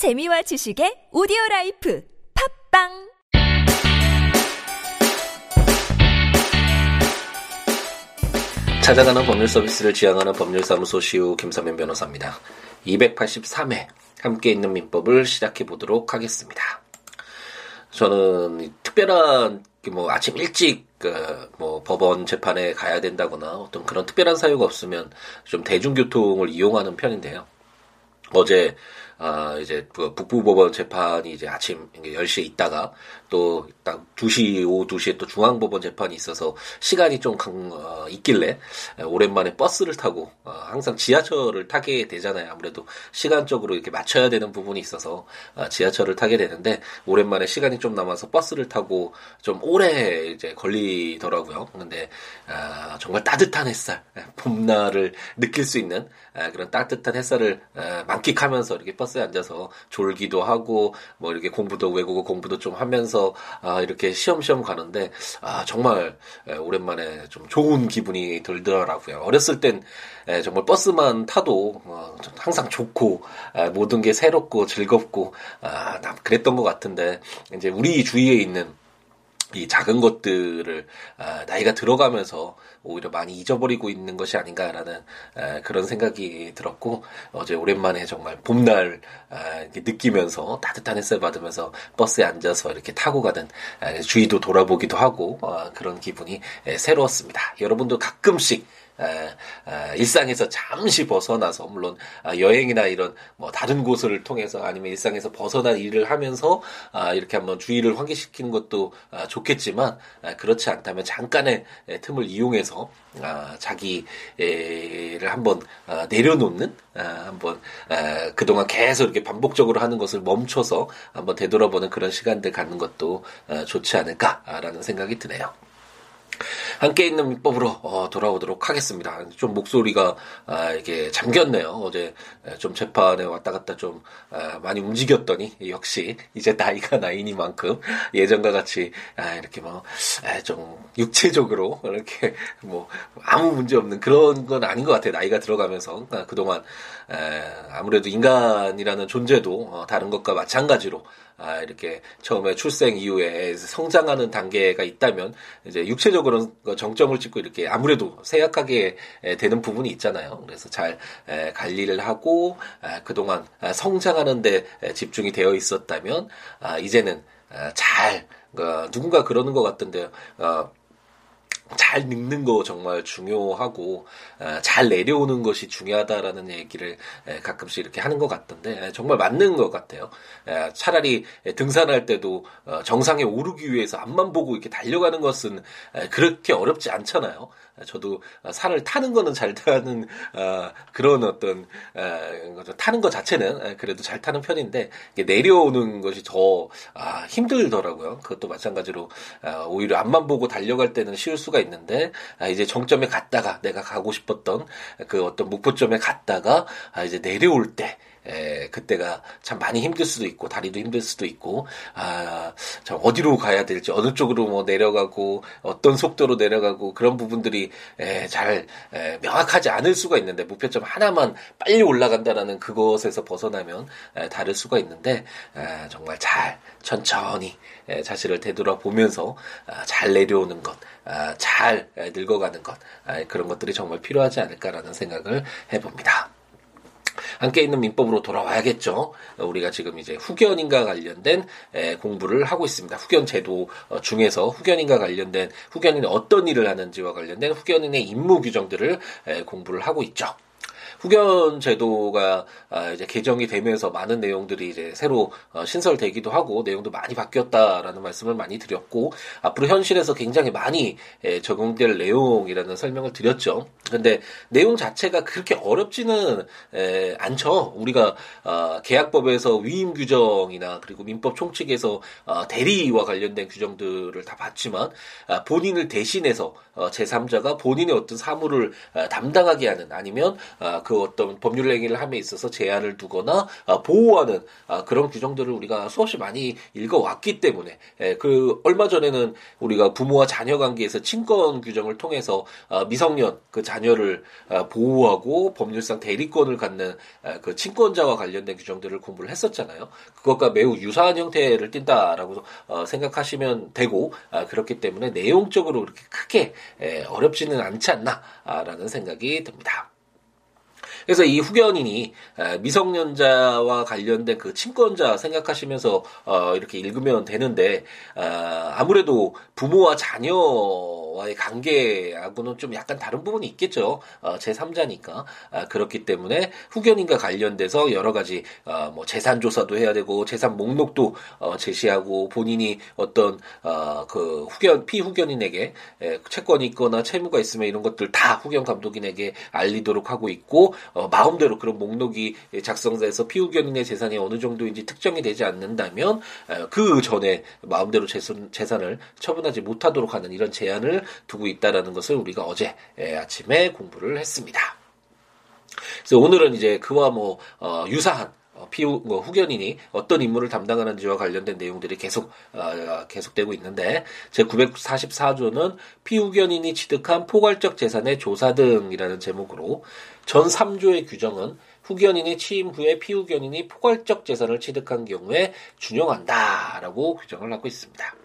재미와 지식의 오디오 라이프 팟빵 찾아가는 법률 서비스를 지향하는 법률사무소 시우 김삼연 변호사입니다. 283회 함께 읽는 민법을 시작해 보도록 하겠습니다. 저는 특별한 뭐 아침 일찍 그 뭐 법원 재판에 가야 된다거나 어떤 그런 특별한 사유가 없으면 좀 대중교통을 이용하는 편인데요. 어제 아, 이제 그 북부법원 재판이 이제 아침 10시에 있다가 또 딱 2시, 오후 2시에 또 중앙법원 재판이 있어서 시간이 좀 강, 어, 있길래 오랜만에 버스를 타고 어, 항상 지하철을 타게 되잖아요. 아무래도 시간적으로 이렇게 맞춰야 되는 부분이 있어서 어, 지하철을 타게 되는데 오랜만에 시간이 좀 남아서 버스를 타고 좀 오래 이제 걸리더라고요. 근데 아, 정말 따뜻한 햇살, 봄날을 느낄 수 있는 아, 그런 따뜻한 햇살을 아, 만끽하면서 이렇게 버스 에 앉아서 졸기도 하고 뭐 이렇게 공부도 외국어 공부도 좀 하면서 아, 이렇게 시험시험 가는데 아, 정말 오랜만에 좀 좋은 기분이 들더라고요. 어렸을 땐 정말 버스만 타도 어, 항상 좋고 모든 게 새롭고 즐겁고 아, 그랬던 것 같은데 이제 우리 주위에 있는 이 작은 것들을 아, 나이가 들어가면서 오히려 많이 잊어버리고 있는 것이 아닌가라는 아, 그런 생각이 들었고 어제 오랜만에 정말 봄날 아, 느끼면서 따뜻한 햇살 받으면서 버스에 앉아서 이렇게 타고 가는 주위도 돌아보기도 하고 어, 그런 기분이 새로웠습니다. 여러분도 가끔씩 일상에서 잠시 벗어나서 물론 아, 여행이나 이런 뭐 다른 곳을 통해서 아니면 일상에서 벗어난 일을 하면서 아, 이렇게 한번 주의를 환기시키는 것도 아, 좋겠지만 그렇지 않다면 잠깐의 틈을 이용해서 자기를 한번 내려놓는 한번 그동안 계속 이렇게 반복적으로 하는 것을 멈춰서 한번 되돌아보는 그런 시간들 갖는 것도 좋지 않을까라는 생각이 드네요. 함께 있는 민법으로 어, 돌아오도록 하겠습니다. 좀 목소리가 아, 이게 잠겼네요. 어제 좀 재판에 왔다 갔다 좀 아, 많이 움직였더니 역시 이제 나이가 나이니만큼 예전과 같이 아, 이렇게 뭐좀 아, 육체적으로 이렇게 뭐 아무 문제 없는 그런 건 아닌 것 같아요. 나이가 들어가면서 아, 그동안 에, 아무래도 인간이라는 존재도 어, 다른 것과 마찬가지로 아, 이렇게 처음에 출생 이후에 성장하는 단계가 있다면 이제 육체적으로 정점을 찍고 이렇게 아무래도 세약하게 되는 부분이 있잖아요. 그래서 잘 관리를 하고 그동안 성장하는데 집중이 되어 있었다면 아, 이제는 잘 어, 누군가 그러는 것 같던데요. 어, 잘 늙는 거 정말 중요하고 어, 잘 내려오는 것이 중요하다라는 얘기를 가끔씩 이렇게 하는 것 같던데 정말 맞는 것 같아요. 차라리 등산할 때도 어, 정상에 오르기 위해서 앞만 보고 이렇게 달려가는 것은 그렇게 어렵지 않잖아요. 저도 산을 타는 거는 잘 타는 어, 그런 어떤 타는 것 자체는 그래도 잘 타는 편인데 내려오는 것이 더 아, 힘들더라고요. 그것도 마찬가지로 오히려 앞만 보고 달려갈 때는 쉬울 수가 있는데 아, 이제 정점에 갔다가 내가 가고 싶었던 그 어떤 목표점에 갔다가 아, 이제 내려올 때 에, 그때가 참 많이 힘들 수도 있고 다리도 힘들 수도 있고 아, 참 어디로 가야 될지 어느 쪽으로 뭐 내려가고 어떤 속도로 내려가고 그런 부분들이 에, 잘 에, 명확하지 않을 수가 있는데 목표점 하나만 빨리 올라간다라는 그것에서 벗어나면 에, 다를 수가 있는데 에, 정말 잘 천천히 에, 자신을 되돌아보면서 아, 잘 내려오는 것, 아, 잘 늙어가는 것 아, 그런 것들이 정말 필요하지 않을까라는 생각을 해봅니다. 함께 있는 민법으로 돌아와야겠죠. 우리가 지금 이제 후견인과 관련된 공부를 하고 있습니다. 후견 제도 어, 중에서 후견인과 관련된 후견인이 어떤 일을 하는지와 관련된 후견인의 임무 규정들을 공부를 하고 있죠. 후견 제도가 아, 이제 개정이 되면서 많은 내용들이 이제 새로 어, 신설되기도 하고 내용도 많이 바뀌었다라는 말씀을 많이 드렸고 앞으로 현실에서 굉장히 많이 적용될 내용이라는 설명을 드렸죠. 근데 내용 자체가 그렇게 어렵지는 않죠. 우리가 어, 계약법에서 위임 규정이나 그리고 민법 총칙에서 어, 대리와 관련된 규정들을 다 봤지만 아, 본인을 대신해서 제3자가 본인의 어떤 사무를 담당하게 하는 아니면 그 어떤 법률 행위를 함에 있어서 제한을 두거나 아, 보호하는 아, 그런 규정들을 우리가 수없이 많이 읽어왔기 때문에 예, 그 얼마 전에는 우리가 부모와 자녀 관계에서 친권 규정을 통해서 아, 미성년 그 자녀를 아, 보호하고 법률상 대리권을 갖는 아, 그 친권자와 관련된 규정들을 공부를 했었잖아요. 그것과 매우 유사한 형태를 띈다라고 어, 생각하시면 되고 아, 그렇기 때문에 내용적으로 그렇게 크게 에, 어렵지는 않지 않나라는 생각이 듭니다. 그래서 이 후견인이 미성년자와 관련된 그 친권자 생각하시면서 어, 이렇게 읽으면 되는데 아, 아무래도 부모와 자녀와의 관계하고는 좀 약간 다른 부분이 있겠죠. 어, 제3자니까 아, 그렇기 때문에 후견인과 관련돼서 여러 가지 어, 뭐 재산 조사도 해야 되고 재산 목록도 제시하고 본인이 어떤 그 후견 피후견인에게 채권이 있거나 채무가 있으면 이런 것들 다 후견 감독인에게 알리도록 하고 있고 어, 마음대로 그런 목록이 작성돼서 피후견인의 재산이 어느 정도인지 특정이 되지 않는다면 어, 그 전에 마음대로 재산, 재산을 처분하지 못하도록 하는 이런 제한을 두고 있다라는 것을 우리가 어제 예, 아침에 공부를 했습니다. 그래서 오늘은 이제 그와 뭐 어, 유사한 어, 피후 뭐 후견인이 어떤 임무를 담당하는지와 관련된 내용들이 계속 어, 계속되고 있는데 제 944조는 피후견인이 취득한 포괄적 재산의 조사 등이라는 제목으로 전 3조의 규정은 후견인이 취임 후에 피후견인이 포괄적 재산을 취득한 경우에 준용한다라고 규정을 하고 있습니다.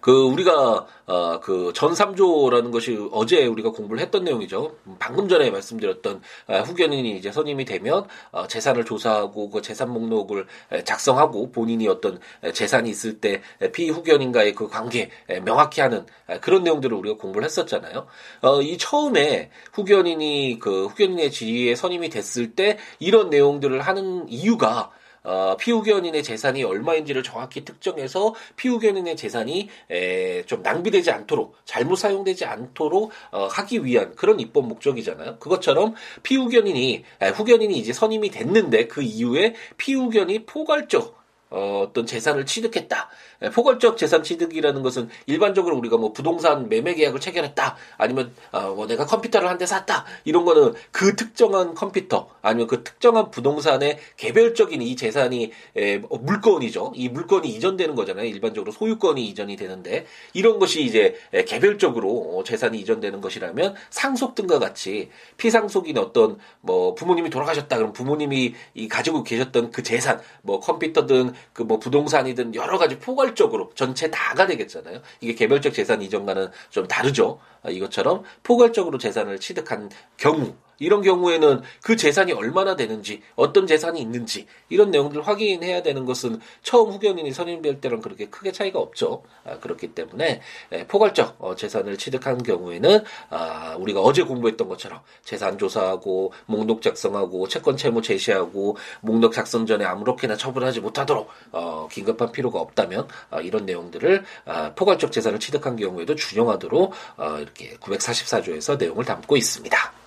그 우리가 어 그 전삼조라는 것이 어제 우리가 공부를 했던 내용이죠. 방금 전에 말씀드렸던 어, 후견인이 이제 선임이 되면 어 재산을 조사하고 그 재산 목록을 작성하고 본인이 어떤 재산이 있을 때 피후견인과의 그 관계 명확히 하는 그런 내용들을 우리가 공부를 했었잖아요. 어 이 처음에 후견인이 그 후견인의 지위에 선임이 됐을 때 이런 내용들을 하는 이유가 어, 피후견인의 재산이 얼마인지를 정확히 특정해서 피후견인의 재산이 에, 좀 낭비되지 않도록 잘못 사용되지 않도록 어, 하기 위한 그런 입법 목적이잖아요. 그것처럼 피후견인이 에, 후견인이 이제 선임이 됐는데 그 이후에 피후견인이 포괄적 어, 어떤 재산을 취득했다. 예, 포괄적 재산 취득이라는 것은 일반적으로 우리가 뭐 부동산 매매 계약을 체결했다. 아니면 어, 뭐 내가 컴퓨터를 한 대 샀다. 이런 거는 그 특정한 컴퓨터 아니면 그 특정한 부동산의 개별적인 이 재산이 에, 어, 물건이죠. 이 물건이 이전되는 거잖아요. 일반적으로 소유권이 이전이 되는데 이런 것이 이제 개별적으로 어, 재산이 이전되는 것이라면 상속 등과 같이 피상속인 어떤 뭐 부모님이 돌아가셨다. 그럼 부모님이 이 가지고 계셨던 그 재산 뭐 컴퓨터든 그 뭐 부동산이든 여러 가지 포괄적으로 전체 다가 되겠잖아요. 이게 개별적 재산 이전과는 좀 다르죠. 아, 이것처럼 포괄적으로 재산을 취득한 경우 이런 경우에는 그 재산이 얼마나 되는지, 어떤 재산이 있는지, 이런 내용들을 확인해야 되는 것은 처음 후견인이 선임될 때랑 그렇게 크게 차이가 없죠. 아, 그렇기 때문에 에, 포괄적 어, 재산을 취득한 경우에는 아, 우리가 어제 공부했던 것처럼 재산 조사하고 목록 작성하고 채권 채무 제시하고 목록 작성 전에 아무렇게나 처분하지 못하도록 어, 긴급한 필요가 없다면 어, 이런 내용들을 아, 포괄적 재산을 취득한 경우에도 준용하도록 어, 이렇게 944조에서 내용을 담고 있습니다.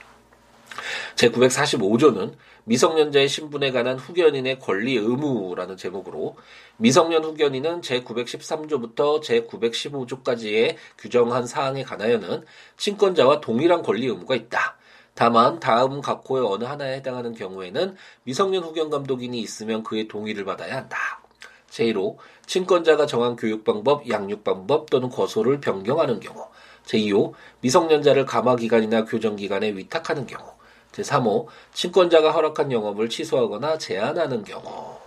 제945조는 미성년자의 신분에 관한 후견인의 권리 의무라는 제목으로 미성년 후견인은 제913조부터 제915조까지의 규정한 사항에 관하여는 친권자와 동일한 권리 의무가 있다. 다만 다음 각호의 어느 하나에 해당하는 경우에는 미성년 후견 감독인이 있으면 그의 동의를 받아야 한다. 제1호 친권자가 정한 교육 방법, 양육 방법 또는 거소를 변경하는 경우. 제2호 미성년자를 감화기관이나 교정기관에 위탁하는 경우. 제3호 친권자가 허락한 영업을 취소하거나 제한하는 경우.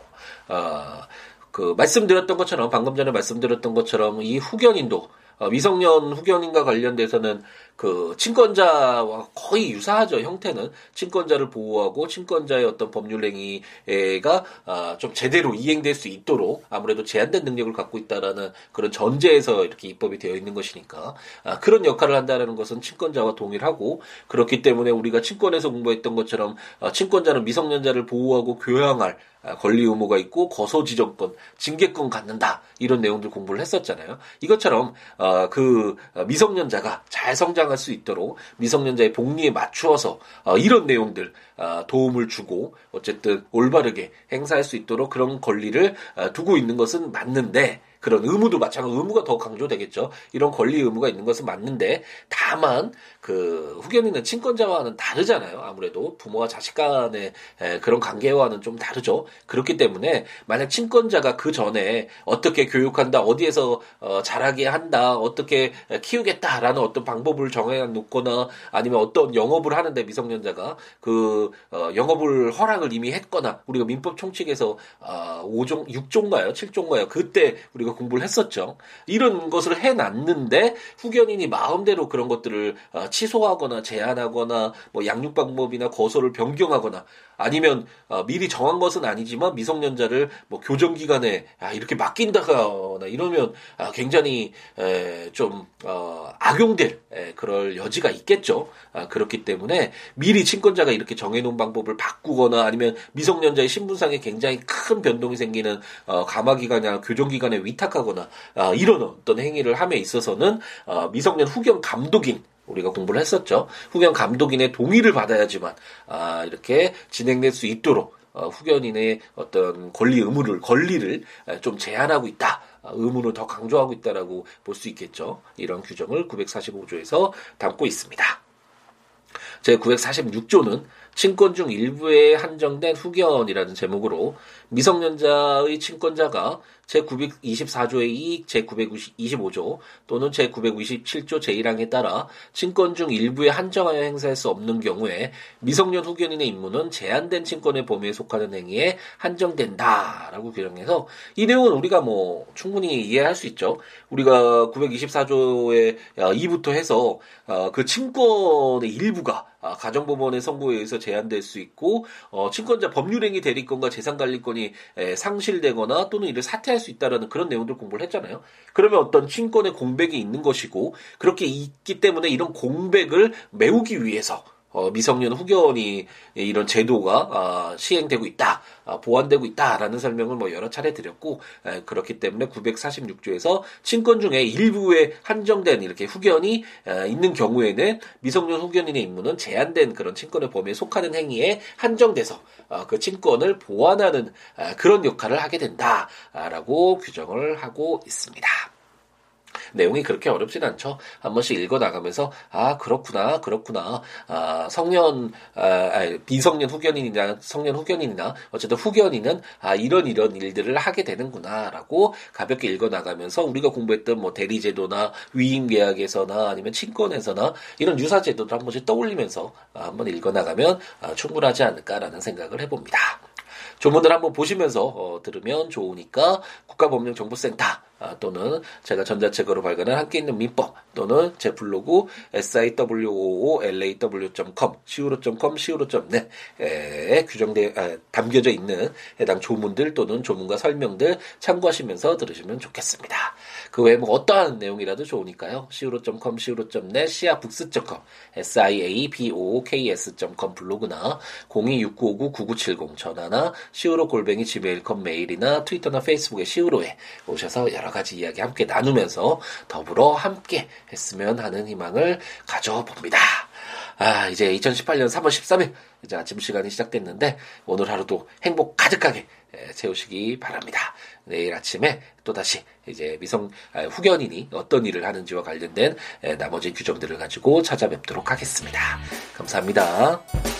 어, 그 말씀드렸던 것처럼 방금 전에 말씀드렸던 것처럼 이 후견인도 어, 미성년 후견인과 관련돼서는 그 친권자와 거의 유사하죠 형태는. 친권자를 보호하고 친권자의 어떤 법률 행위가 아, 좀 제대로 이행될 수 있도록 아무래도 제한된 능력을 갖고 있다라는 그런 전제에서 이렇게 입법이 되어 있는 것이니까. 아, 그런 역할을 한다라는 것은 친권자와 동일하고 그렇기 때문에 우리가 친권에서 공부했던 것처럼 아, 친권자는 미성년자를 보호하고 교양할 아, 권리 의무가 있고 거소 지정권, 징계권 갖는다. 이런 내용들 공부를 했었잖아요. 이것처럼 어, 그 미성년자가 잘 성장 할 수 있도록 미성년자의 복리에 맞추어서 어, 이런 내용들 어, 도움을 주고 어쨌든 올바르게 행사할 수 있도록 그런 권리를 두고 있는 것은 맞는데 그런 의무도 마찬가지 의무가 더 강조되겠죠. 이런 권리 의무가 있는 것은 맞는데 다만 그 후견인은 친권자와는 다르잖아요. 아무래도 부모와 자식 간의 그런 관계와는 좀 다르죠. 그렇기 때문에 만약 친권자가 그 전에 어떻게 교육한다, 어디에서 어, 자라게 한다, 어떻게 키우겠다라는 어떤 방법을 정해 놓거나 아니면 어떤 영업을 하는데 미성년자가 그 어, 영업을 허락을 이미 했거나 우리가 민법 총칙에서 어, 5종, 6종가요, 7종가요. 그때 우리가 공부를 했었죠. 이런 것을 해놨는데 후견인이 마음대로 그런 것들을 어, 취소하거나 제한하거나 뭐 양육 방법이나 거소를 변경하거나 아니면 어, 미리 정한 것은 아니지만 미성년자를 뭐 교정 기관에 아, 이렇게 맡긴다거나 이러면 아, 굉장히 에, 좀 어, 악용될 에, 그럴 여지가 있겠죠. 아, 그렇기 때문에 미리 친권자가 이렇게 정해놓은 방법을 바꾸거나 아니면 미성년자의 신분상에 굉장히 큰 변동이 생기는 어, 가마기관이나 교정기관에 위탁하거나 아, 이런 어떤 행위를 함에 있어서는 어, 미성년 후견 감독인 우리가 공부를 했었죠. 후견 감독인의 동의를 받아야지만 아, 이렇게 진행될 수 있도록 어, 후견인의 어떤 권리 의무를 권리를 좀 제한하고 있다. 아, 의무를 더 강조하고 있다라고 볼 수 있겠죠. 이런 규정을 945조에서 담고 있습니다. 제 946조는 친권 중 일부에 한정된 후견이라는 제목으로 미성년자의 친권자가 제924조의 이익 제925조 또는 제927조 제1항에 따라 친권 중 일부에 한정하여 행사할 수 없는 경우에 미성년 후견인의 임무는 제한된 친권의 범위에 속하는 행위에 한정된다라고 규정해서 이 내용은 우리가 뭐 충분히 이해할 수 있죠. 우리가 924조의 2부터 해서 어, 그 친권의 일부가 아, 가정법원의 선고에 의해서 제한될 수 있고 어, 친권자 법률행위 대리권과 재산관리권이 상실되거나 또는 이를 사퇴할 수 있다라는 그런 내용들 공부를 했잖아요. 그러면 어떤 친권의 공백이 있는 것이고 그렇게 있기 때문에 이런 공백을 메우기 위해서 어, 미성년 후견이 이런 제도가 아, 시행되고 있다, 아, 보완되고 있다라는 설명을 뭐 여러 차례 드렸고 에, 그렇기 때문에 946조에서 친권 중에 일부에 한정된 이렇게 후견이 에, 있는 경우에는 미성년 후견인의 임무는 제한된 그런 친권의 범위에 속하는 행위에 한정돼서 어, 그 친권을 보완하는 아, 그런 역할을 하게 된다라고 규정을 하고 있습니다. 내용이 그렇게 어렵진 않죠. 한 번씩 읽어 나가면서 아 그렇구나 그렇구나 아 성년 아, 아 비성년 후견인이나 성년 후견인이나 어쨌든 후견인은 아 이런 이런 일들을 하게 되는구나라고 가볍게 읽어 나가면서 우리가 공부했던 뭐 대리제도나 위임 계약에서나 아니면 친권에서나 이런 유사 제도도 한 번씩 떠올리면서 아, 한번 읽어 나가면 아, 충분하지 않을까라는 생각을 해봅니다. 조문들 한번 보시면서 어, 들으면 좋으니까 국가법령정보센터 아, 또는 제가 전자책으로 발간한 함께 있는 민법 또는 제 블로그 siwoolaw.com siwo.com siwo.net에 규정돼 아, 담겨져 있는 해당 조문들 또는 조문과 설명들 참고하시면서 들으시면 좋겠습니다. 그 외에 뭐 어떠한 내용이라도 좋으니까요. siwo.com siwo.net siabooks.com siabooks.com 블로그나 026959-9970 전화나 siwo 골뱅이 gmail.com 메일이나 트위터나 페이스북에 siwo에 오셔서 여러 가지 이야기 함께 나누면서 더불어 함께 했으면 하는 희망을 가져봅니다. 아, 이제 2018년 3월 13일 이제 아침 시간이 시작됐는데 오늘 하루도 행복 가득하게 채우시기 바랍니다. 내일 아침에 또다시 이제 미성 아, 후견인이 어떤 일을 하는지와 관련된 나머지 규정들을 가지고 찾아뵙도록 하겠습니다. 감사합니다.